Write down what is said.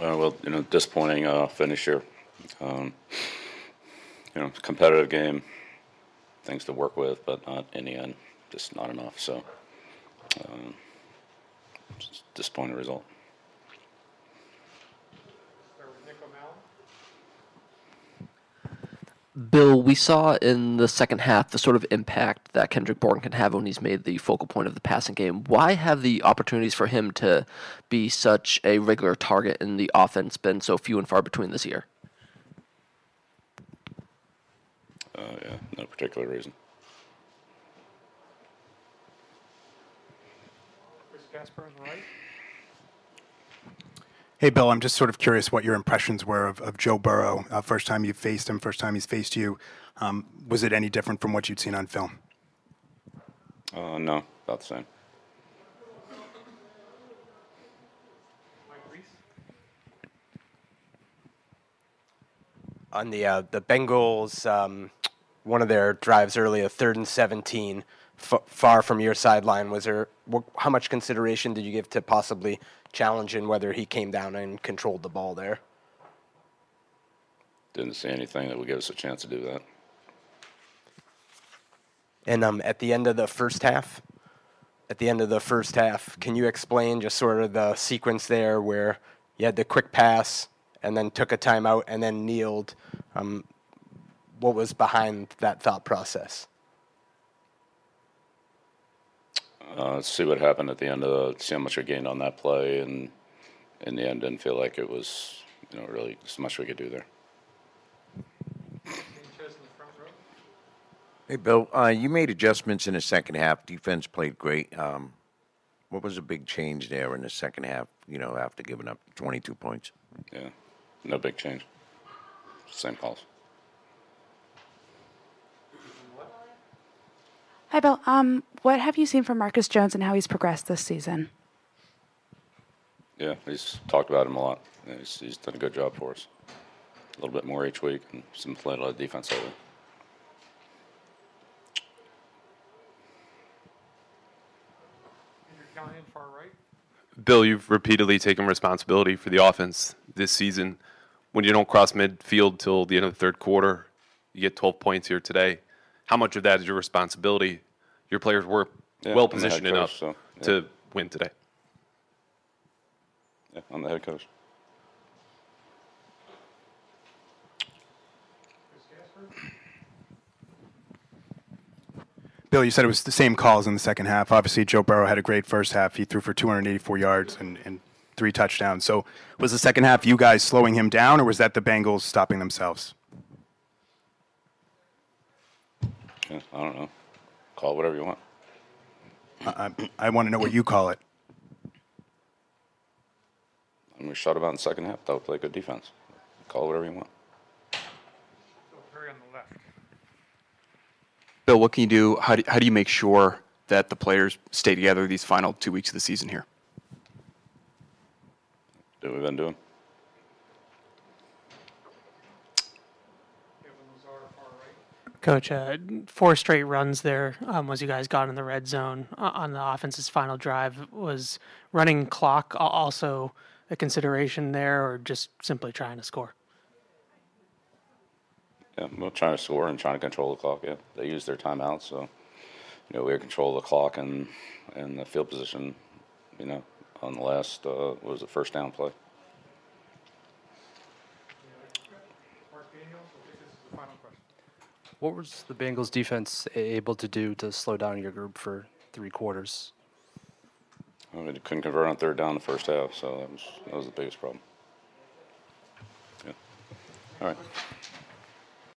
Uh, well, you know, disappointing uh, finish here. Um, you know, competitive game, things to work with, but not in the end, just not enough. So, um, disappointing result. Bill, we saw in the second half the sort of impact that Kendrick Bourne can have when he's made the focal point of the passing game. Why have the opportunities for him to be such a regular target in the offense been so few and far between this year? Uh, yeah, no particular reason. Chris Casper on the right. Hey, Bill, I'm just sort of curious what your impressions were of, of Joe Burrow. Uh, first time you faced him, first time he's faced you. Um, was it any different from what you'd seen on film? Uh, no, about the same. On the uh, the Bengals, um, one of their drives early, a third and seventeen, f- far from your sideline. Was there wh- how much consideration did you give to possibly challenging whether he came down and controlled the ball there? Didn't see anything that would give us a chance to do that. And um, at the end of the first half, at the end of the first half, can you explain just sort of the sequence there where you had the quick pass and then took a timeout and then kneeled? Um, what was behind that thought process? Uh, let's see what happened at the end of the, see how much we gained on that play, and in the end, didn't feel like it was, you know, really as much we could do there. Sanchez in the front row. Hey, Bill, uh, you made adjustments in the second half. Defense played great. Um, what was the big change there in the second half, you know, after giving up 22 points? Yeah, no big change. Same calls. Hi, Bill. Um, what have you seen from Marcus Jones and how he's progressed this season? Yeah, he's talked about him a lot. He's, he's done a good job for us. A little bit more each week, and some played a lot of defense lately. Andrew Callahan, far right. Bill, you've repeatedly taken responsibility for the offense this season. When you don't cross midfield till the end of the third quarter, you get 12 points here today. How much of that is your responsibility? Your players were Yeah, well I'm positioned coach, enough so, yeah. to win today. Yeah, I'm the head coach. Bill, you said it was the same calls in the second half. Obviously, Joe Burrow had a great first half. He threw for 284 yards and, and three touchdowns. So, was the second half you guys slowing him down, or was that the Bengals stopping themselves? Yeah, I don't know. Call it whatever you want. I, I, I want to know what you call it. And we shut him out in the second half. Thought we played good defense. Call it whatever you want. Phil Perry on the left. Bill, what can you do? How do, how do you make sure that the players stay together these final two weeks of the season here? Do what we've been doing. Kevin Lazar, far right. Coach, uh, four straight runs there um, as you guys got in the red zone uh, on the offense's final drive. Was running clock also a consideration there, or just simply trying to score? Yeah, we're trying to score and trying to control the clock. Yeah, they used their timeouts, so you know we had control of the clock and and the field position. You know, on the last uh, was the first down play. What was the Bengals defense able to do to slow down your group for three quarters? I couldn't convert on third down in the first half, so that was that was the biggest problem. Yeah. All right.